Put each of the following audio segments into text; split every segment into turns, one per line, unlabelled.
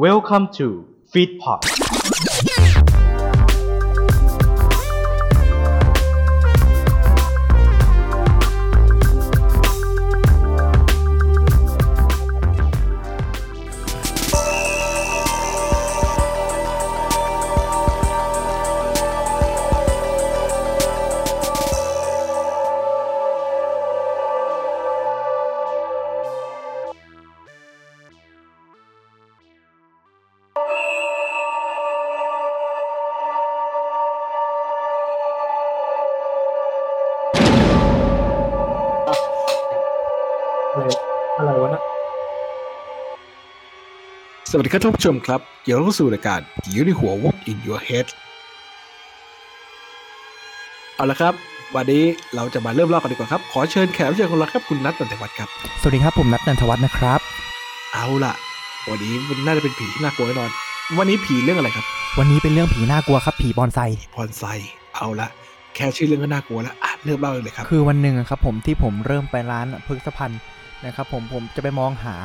Welcome to Feedpot
อะไรอะไรวะนะ
สวัสดีครับท่านผู้ชมครับเดี๋ยวเราเข้าสู่รายการผีอยู่ในหัว What in Your Head เอาละครับ วันนี้เราจะมาเริ่มเล่ากันดีกว่าครับ ขอเชิญแขกรับเชิญของเราครับคุณนัทนันทวัฒน์ครับ
สวัสดีครับผมนัทนันทวัฒน์นะครับ
เอาล่ะ วันนี้มันน่าจะเป็นผีที่น่ากลัวแน่นอน วันนี้ผีเรื่องอะไรครับ
วันนี้เป็นเรื่องผีน่ากลัวครับ ผีบอนไซ
พรไซเอาละแค่ชื่อเรื่องก็น่ากลัวแล้ว อะเริ่มเล่าเลยครับ
คือวันหนึ่งอะครับ ผมที่ผมเริ่มไปร้านพฤกษพันธ์นะครับ ผมผมจะไปมองหา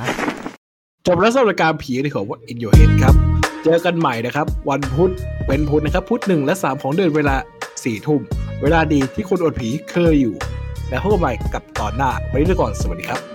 จบแล้วสำหรับรายการผีในของ What in Your Head ครับ เจอกันใหม่นะครับ วันพุธเป็นพุธนะครับ พุธหนึ่งและสามของเดือนเวลาสี่ทุ่ม เวลาดีที่คนอดผีเคยอยู่ แล้วพบกันใหม่กับตอนหน้าวันนี้ไปก่อนสวัสดีครับ